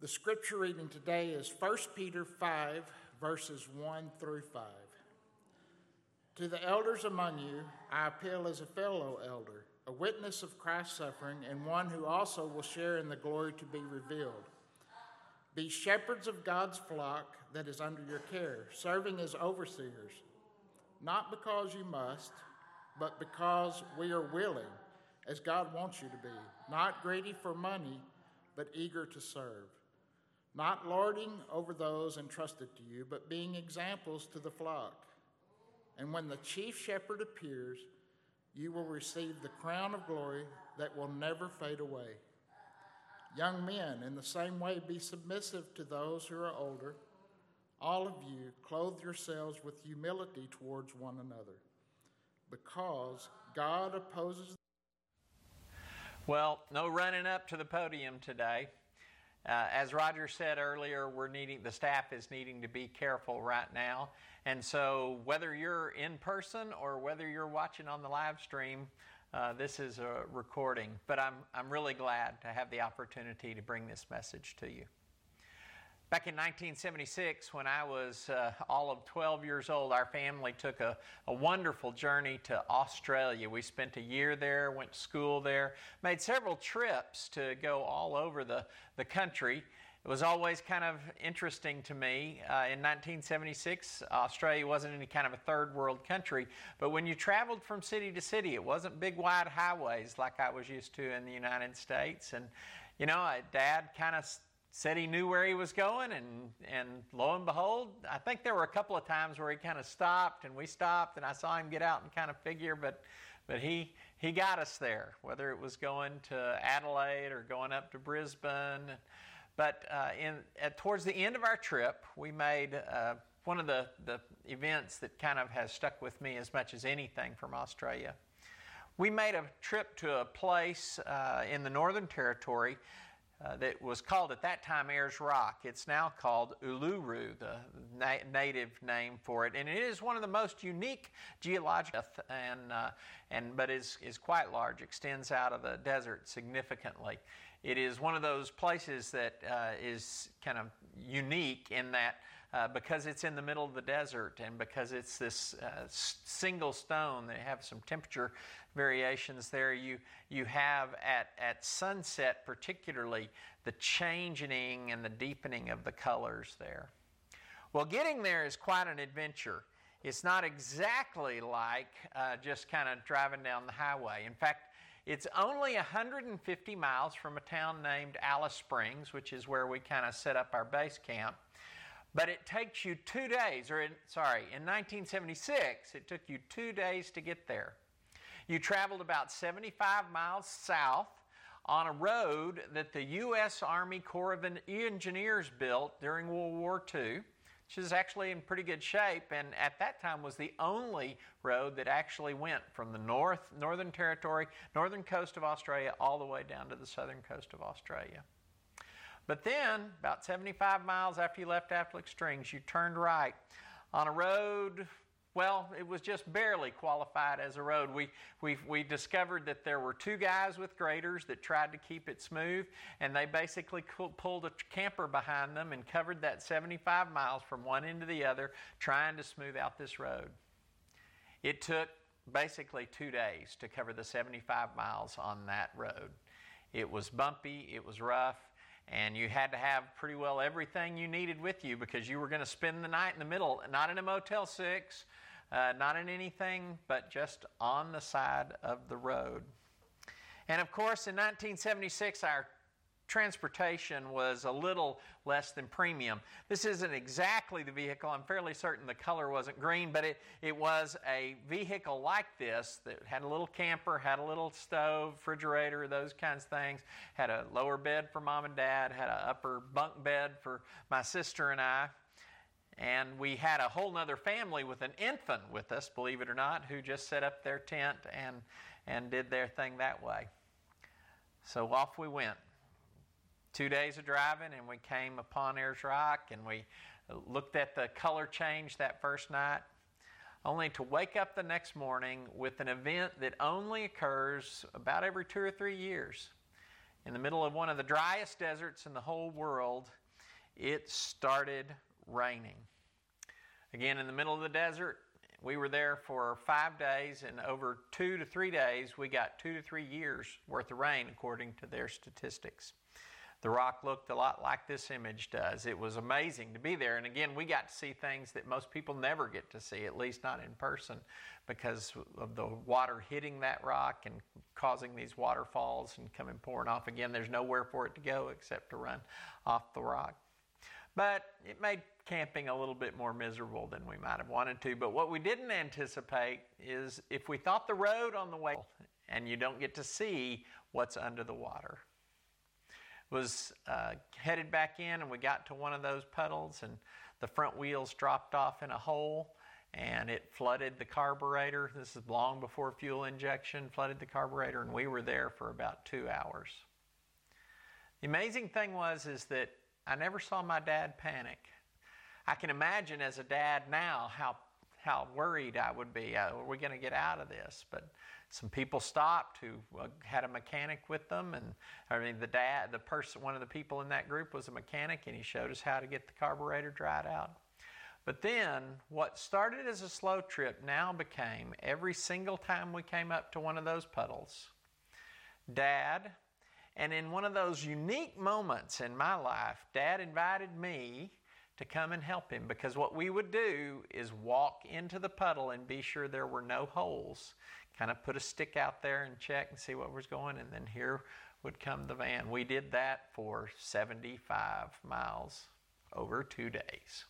The scripture reading today is 1 Peter 5, verses 1 through 5. To the elders among you, I appeal as a fellow elder, a witness of Christ's suffering, and one who also will share in the glory to be revealed. Be shepherds of God's flock that is under your care, serving as overseers, not because you must, but because we are willing, as God wants you to be, not greedy for money, but eager to serve not lording over those entrusted to you, but being examples to the flock. And when the chief shepherd appears, you will receive the crown of glory that will never fade away. Young men, in the same way, be submissive to those who are older. All of you, clothe yourselves with humility towards one another, because God opposes. Well, no running up to the podium today. Uh, as Roger said earlier, we're needing the staff is needing to be careful right now, and so whether you're in person or whether you're watching on the live stream, uh, this is a recording. But I'm I'm really glad to have the opportunity to bring this message to you. Back in 1976, when I was uh, all of 12 years old, our family took a, a, wonderful journey to Australia. We spent a year there, went to school there, made several trips to go all over the, the country. It was always kind of interesting to me. Uh, in 1976, Australia wasn't any kind of a third world country, but when you traveled from city to city, it wasn't big wide highways like I was used to in the United States. And, you know, Dad kind of said he knew where he was going, and, and lo and behold, I think there were a couple of times where he kind of stopped and we stopped, and I saw him get out and kind of figure, but, but he, he got us there, whether it was going to Adelaide or going up to Brisbane. But uh, in, at, towards the end of our trip, we made uh, one of the, the events that kind of has stuck with me as much as anything from Australia. We made a trip to a place uh, in the Northern Territory uh, that was called at that time Ayers Rock. It's now called Uluru, the na- native name for it, and it is one of the most unique geologic and uh, and but is is quite large, extends out of the desert significantly. It is one of those places that uh, is kind of unique in that uh, because it's in the middle of the desert and because it's this uh, single stone, they have some temperature variations there. You, you have at, at sunset, particularly, the changing and the deepening of the colors there. Well, getting there is quite an adventure. It's not exactly like uh, just kind of driving down the highway. In fact, it's only 150 miles from a town named Alice Springs, which is where we kind of set up our base camp. But it takes you two days, or in, sorry, in 1976, it took you two days to get there. You traveled about 75 miles south on a road that the U.S. Army Corps of Engineers built during World War II, which is actually in pretty good shape, and at that time was the only road that actually went from the north, Northern Territory, northern coast of Australia, all the way down to the southern coast of Australia. But then, about 75 miles after you left Alice Springs, you turned right on a road. Well, it was just barely qualified as a road. We, we, we discovered that there were two guys with graders that tried to keep it smooth, and they basically pulled a camper behind them and covered that 75 miles from one end to the other, trying to smooth out this road. It took basically two days to cover the 75 miles on that road. It was bumpy, it was rough, and you had to have pretty well everything you needed with you because you were going to spend the night in the middle, not in a Motel 6, uh, not in anything, but just on the side of the road. And of course, in 1976, our transportation was a little less than premium. This isn't exactly the vehicle. I'm fairly certain the color wasn't green, but it, it was a vehicle like this that had a little camper, had a little stove, refrigerator, those kinds of things, had a lower bed for mom and dad, had an upper bunk bed for my sister and I. And we had a whole other family with an infant with us, believe it or not, who just set up their tent and, and did their thing that way. So off we went two days of driving and we came upon Ayers Rock and we looked at the color change that first night, only to wake up the next morning with an event that only occurs about every two or three years. in the middle of one of the driest deserts in the whole world, it started raining. Again, in the middle of the desert, we were there for five days, and over two to three days, we got two to three years worth of rain, according to their statistics. The rock looked a lot like this image does. It was amazing to be there. And again, we got to see things that most people never get to see, at least not in person, because of the water hitting that rock and causing these waterfalls and coming pouring off. Again, there's nowhere for it to go except to run off the rock. But it made camping a little bit more miserable than we might have wanted to. But what we didn't anticipate is if we thought the road on the way and you don't get to see what's under the water. Was uh, headed back in and we got to one of those puddles and the front wheels dropped off in a hole and it flooded the carburetor. This is long before fuel injection, flooded the carburetor, and we were there for about two hours. The amazing thing was is that I never saw my dad panic. I can imagine as a dad now how how worried I would be. Uh, are we going to get out of this? But some people stopped who uh, had a mechanic with them, and I mean the dad, the person, one of the people in that group was a mechanic, and he showed us how to get the carburetor dried out. But then, what started as a slow trip now became every single time we came up to one of those puddles, Dad, and in one of those unique moments in my life, Dad invited me to come and help him because what we would do is walk into the puddle and be sure there were no holes. Kind of put a stick out there and check and see what was going, and then here would come the van. We did that for 75 miles over two days.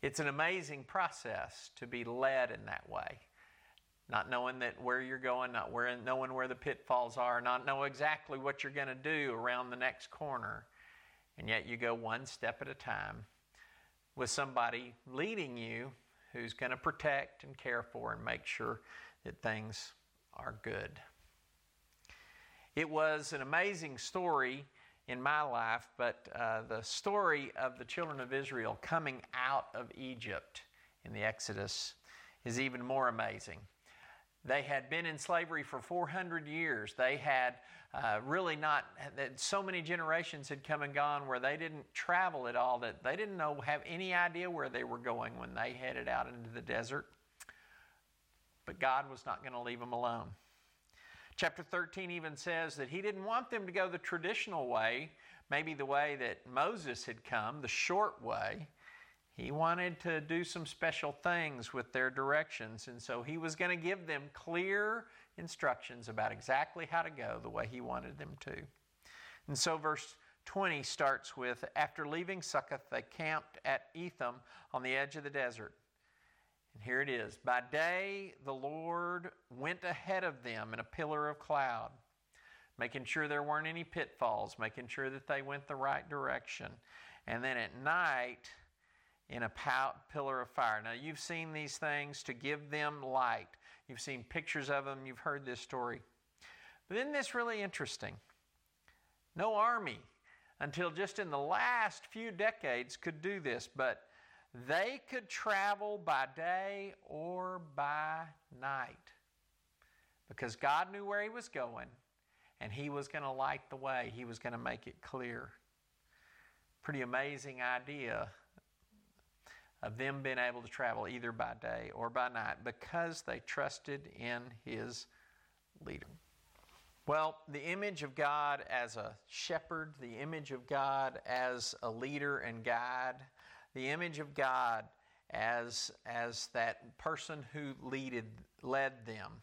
It's an amazing process to be led in that way. Not knowing that where you're going, not where, knowing where the pitfalls are, not know exactly what you're going to do around the next corner and yet you go one step at a time with somebody leading you who's going to protect and care for and make sure that things are good. It was an amazing story in my life, but uh, the story of the children of Israel coming out of Egypt in the Exodus is even more amazing. They had been in slavery for 400 years. They had uh, really not, that so many generations had come and gone where they didn't travel at all, that they didn't know, have any idea where they were going when they headed out into the desert. But God was not going to leave them alone. Chapter 13 even says that He didn't want them to go the traditional way, maybe the way that Moses had come, the short way. He wanted to do some special things with their directions, and so He was going to give them clear instructions about exactly how to go the way he wanted them to. And so, verse 20 starts with After leaving Succoth, they camped at Etham on the edge of the desert. And here it is By day, the Lord went ahead of them in a pillar of cloud, making sure there weren't any pitfalls, making sure that they went the right direction. And then at night, in a pillar of fire. Now, you've seen these things to give them light. You've seen pictures of them, you've heard this story. But isn't this really interesting? No army until just in the last few decades could do this, but they could travel by day or by night because God knew where He was going and He was going to light the way, He was going to make it clear. Pretty amazing idea of them being able to travel either by day or by night because they trusted in his leader. Well, the image of God as a shepherd, the image of God as a leader and guide, the image of God as, as that person who leaded, led them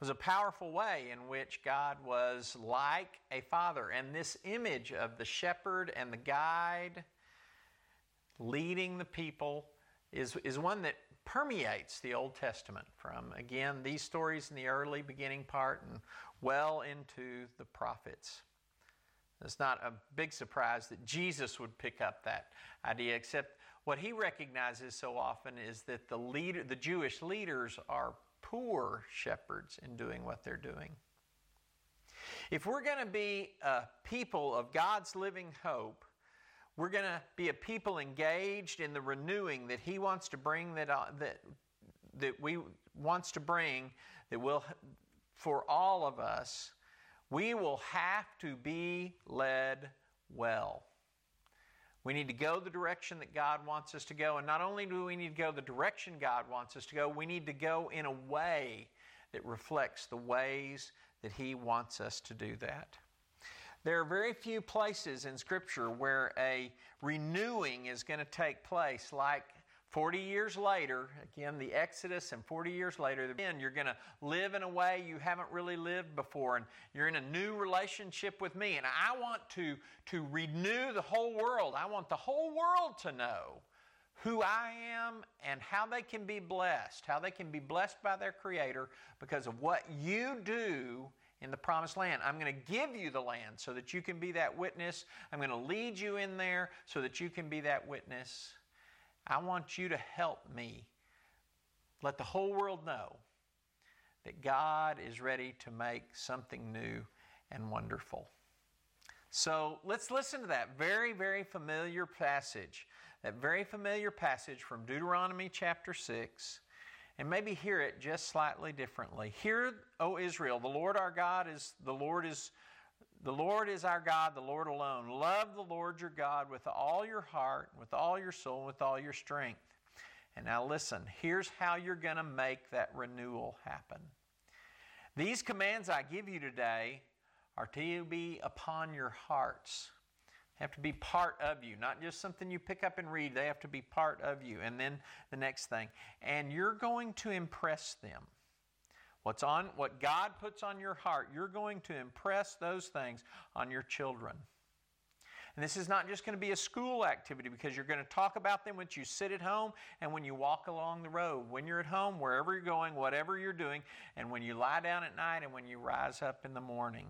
was a powerful way in which God was like a father. And this image of the shepherd and the guide leading the people is, is one that permeates the Old Testament from, again, these stories in the early beginning part and well into the prophets. It's not a big surprise that Jesus would pick up that idea, except what he recognizes so often is that the, leader, the Jewish leaders are poor shepherds in doing what they're doing. If we're going to be a people of God's living hope, we're going to be a people engaged in the renewing that He wants to bring that uh, that that we wants to bring that will for all of us. We will have to be led well. We need to go the direction that God wants us to go. And not only do we need to go the direction God wants us to go, we need to go in a way that reflects the ways that He wants us to do that. There are very few places in Scripture where a renewing is going to take place, like 40 years later, again, the Exodus, and 40 years later, then you're going to live in a way you haven't really lived before, and you're in a new relationship with me. And I want to, to renew the whole world. I want the whole world to know who I am and how they can be blessed, how they can be blessed by their Creator because of what you do in the promised land. I'm going to give you the land so that you can be that witness. I'm going to lead you in there so that you can be that witness. I want you to help me let the whole world know that God is ready to make something new and wonderful. So let's listen to that very, very familiar passage, that very familiar passage from Deuteronomy chapter 6 and maybe hear it just slightly differently. Hear, O Israel, the Lord our God is the Lord is the Lord is our God, the Lord alone. Love the Lord your God with all your heart, with all your soul, with all your strength. And now listen, here's how you're going to make that renewal happen. These commands I give you today are to be upon your hearts have to be part of you, not just something you pick up and read. They have to be part of you. And then the next thing, and you're going to impress them. What's on what God puts on your heart, you're going to impress those things on your children. And this is not just going to be a school activity because you're going to talk about them when you sit at home and when you walk along the road, when you're at home, wherever you're going, whatever you're doing, and when you lie down at night and when you rise up in the morning.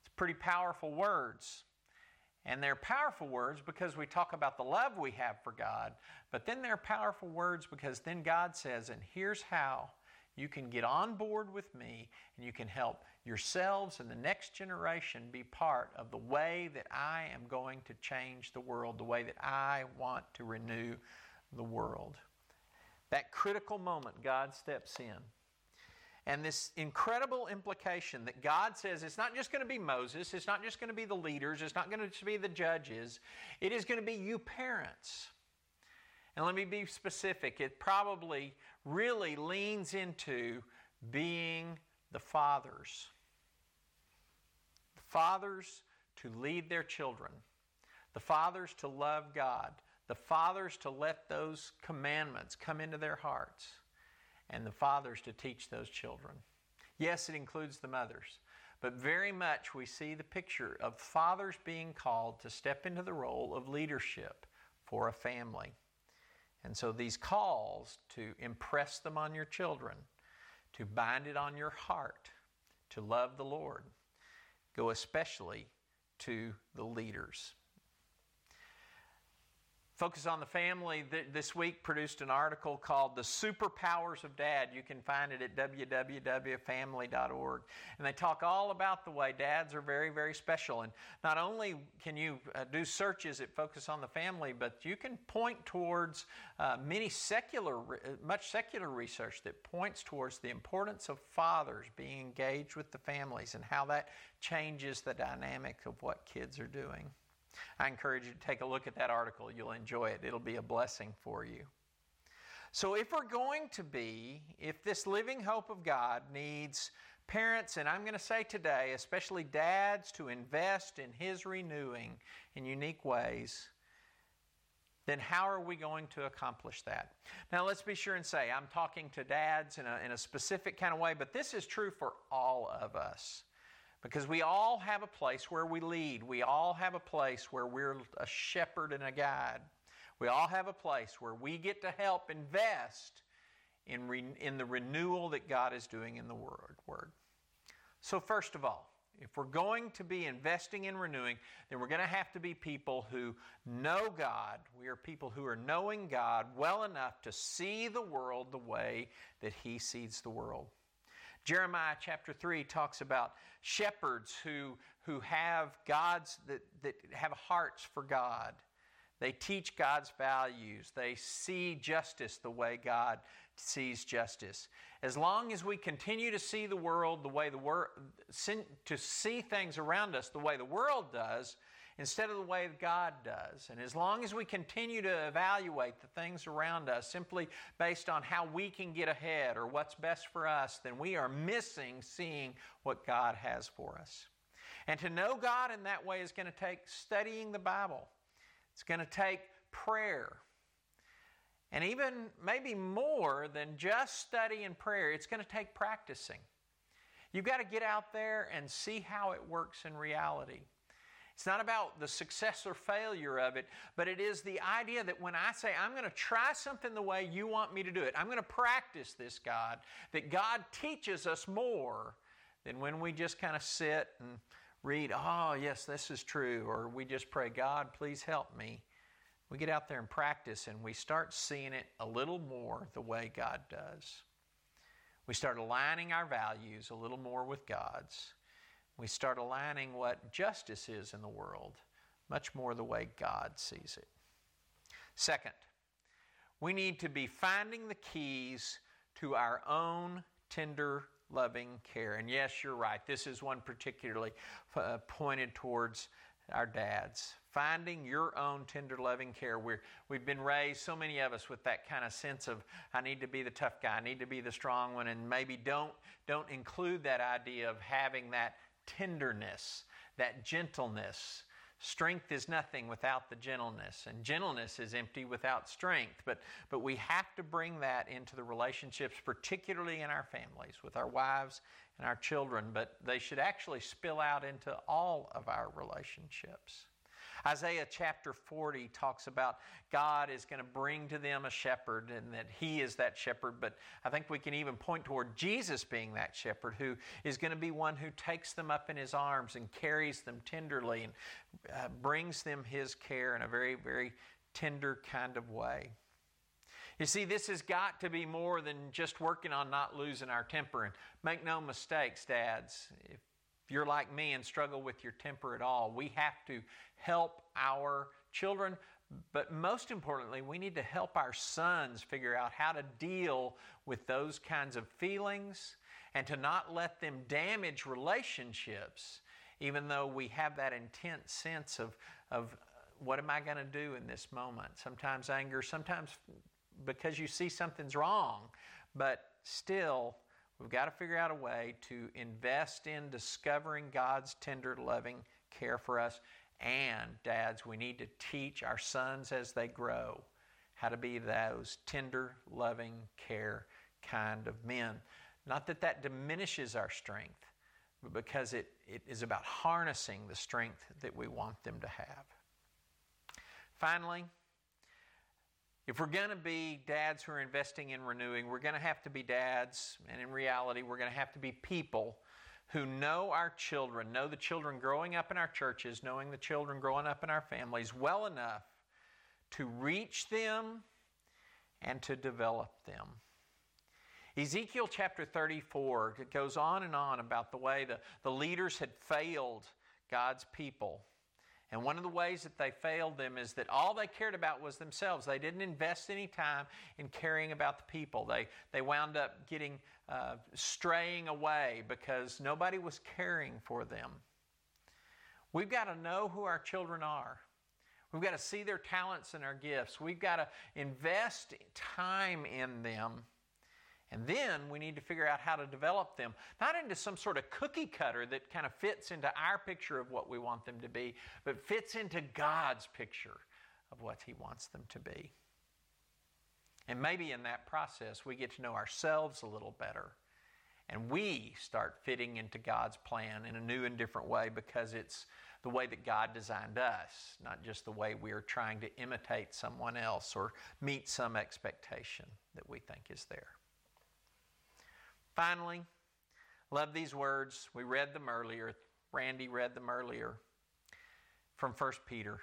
It's pretty powerful words. And they're powerful words because we talk about the love we have for God, but then they're powerful words because then God says, and here's how you can get on board with me and you can help yourselves and the next generation be part of the way that I am going to change the world, the way that I want to renew the world. That critical moment, God steps in and this incredible implication that God says it's not just going to be Moses, it's not just going to be the leaders, it's not going to be the judges, it is going to be you parents. And let me be specific, it probably really leans into being the fathers. The fathers to lead their children, the fathers to love God, the fathers to let those commandments come into their hearts and the fathers to teach those children. Yes, it includes the mothers, but very much we see the picture of fathers being called to step into the role of leadership for a family. And so these calls to impress them on your children, to bind it on your heart, to love the Lord, go especially to the leaders. Focus on the Family this week produced an article called The Superpowers of Dad. You can find it at www.family.org. And they talk all about the way dads are very, very special. And not only can you uh, do searches that focus on the family, but you can point towards uh, many secular, uh, much secular research that points towards the importance of fathers being engaged with the families and how that changes the dynamic of what kids are doing. I encourage you to take a look at that article. You'll enjoy it, it'll be a blessing for you. So, if we're going to be, if this living hope of God needs parents, and I'm going to say today, especially dads, to invest in His renewing in unique ways, then how are we going to accomplish that? Now, let's be sure and say, I'm talking to dads in a, in a specific kind of way, but this is true for all of us. Because we all have a place where we lead. We all have a place where we're a shepherd and a guide. We all have a place where we get to help invest in, re- in the renewal that God is doing in the word, word. So, first of all, if we're going to be investing in renewing, then we're going to have to be people who know God. We are people who are knowing God well enough to see the world the way that He sees the world. Jeremiah chapter 3 talks about shepherds who, who have God's, that, that have hearts for God, They teach God's values. They see justice the way God sees justice. As long as we continue to see the world the way the world, to see things around us the way the world does, instead of the way God does. And as long as we continue to evaluate the things around us simply based on how we can get ahead or what's best for us, then we are missing seeing what God has for us. And to know God in that way is going to take studying the Bible. It's going to take prayer. And even maybe more than just study and prayer, it's going to take practicing. You've got to get out there and see how it works in reality. It's not about the success or failure of it, but it is the idea that when I say, I'm going to try something the way you want me to do it, I'm going to practice this, God, that God teaches us more than when we just kind of sit and read, oh, yes, this is true, or we just pray, God, please help me. We get out there and practice and we start seeing it a little more the way God does. We start aligning our values a little more with God's. We start aligning what justice is in the world much more the way God sees it. Second, we need to be finding the keys to our own tender, loving care. And yes, you're right. This is one particularly uh, pointed towards our dads. Finding your own tender, loving care. We're, we've been raised, so many of us, with that kind of sense of, I need to be the tough guy, I need to be the strong one, and maybe don't, don't include that idea of having that tenderness, that gentleness. Strength is nothing without the gentleness, and gentleness is empty without strength. But, but we have to bring that into the relationships, particularly in our families, with our wives and our children, but they should actually spill out into all of our relationships. Isaiah chapter 40 talks about God is going to bring to them a shepherd and that He is that shepherd. But I think we can even point toward Jesus being that shepherd who is going to be one who takes them up in His arms and carries them tenderly and uh, brings them His care in a very, very tender kind of way. You see, this has got to be more than just working on not losing our temper. And make no mistakes, dads. If if you're like me and struggle with your temper at all, we have to help our children, but most importantly, we need to help our sons figure out how to deal with those kinds of feelings and to not let them damage relationships, even though we have that intense sense of, of uh, what am I going to do in this moment? Sometimes anger, sometimes because you see something's wrong, but still, We've got to figure out a way to invest in discovering God's tender, loving care for us. And, dads, we need to teach our sons as they grow how to be those tender, loving care kind of men. Not that that diminishes our strength, but because it, it is about harnessing the strength that we want them to have. Finally, if we're going to be dads who are investing in renewing, we're going to have to be dads, and in reality, we're going to have to be people who know our children, know the children growing up in our churches, knowing the children growing up in our families well enough to reach them and to develop them. Ezekiel chapter 34 goes on and on about the way the, the leaders had failed God's people and one of the ways that they failed them is that all they cared about was themselves. They didn't invest any time in caring about the people. They, they wound up getting uh, straying away because nobody was caring for them. We've got to know who our children are. We've got to see their talents and our gifts. We've got to invest time in them and then we need to figure out how to develop them, not into some sort of cookie cutter that kind of fits into our picture of what we want them to be, but fits into God's picture of what He wants them to be. And maybe in that process, we get to know ourselves a little better. And we start fitting into God's plan in a new and different way because it's the way that God designed us, not just the way we are trying to imitate someone else or meet some expectation that we think is there. Finally, love these words. We read them earlier. Randy read them earlier from 1 Peter.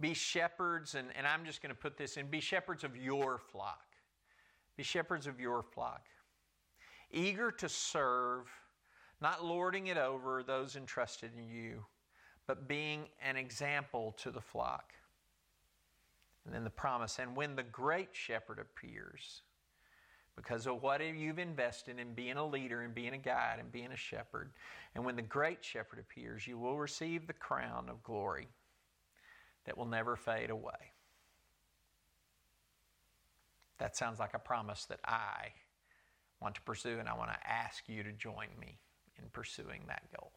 Be shepherds, and, and I'm just going to put this in be shepherds of your flock. Be shepherds of your flock. Eager to serve, not lording it over those entrusted in you, but being an example to the flock. And then the promise, and when the great shepherd appears, because of what you've invested in being a leader and being a guide and being a shepherd, and when the great shepherd appears, you will receive the crown of glory that will never fade away. That sounds like a promise that I want to pursue, and I want to ask you to join me in pursuing that goal.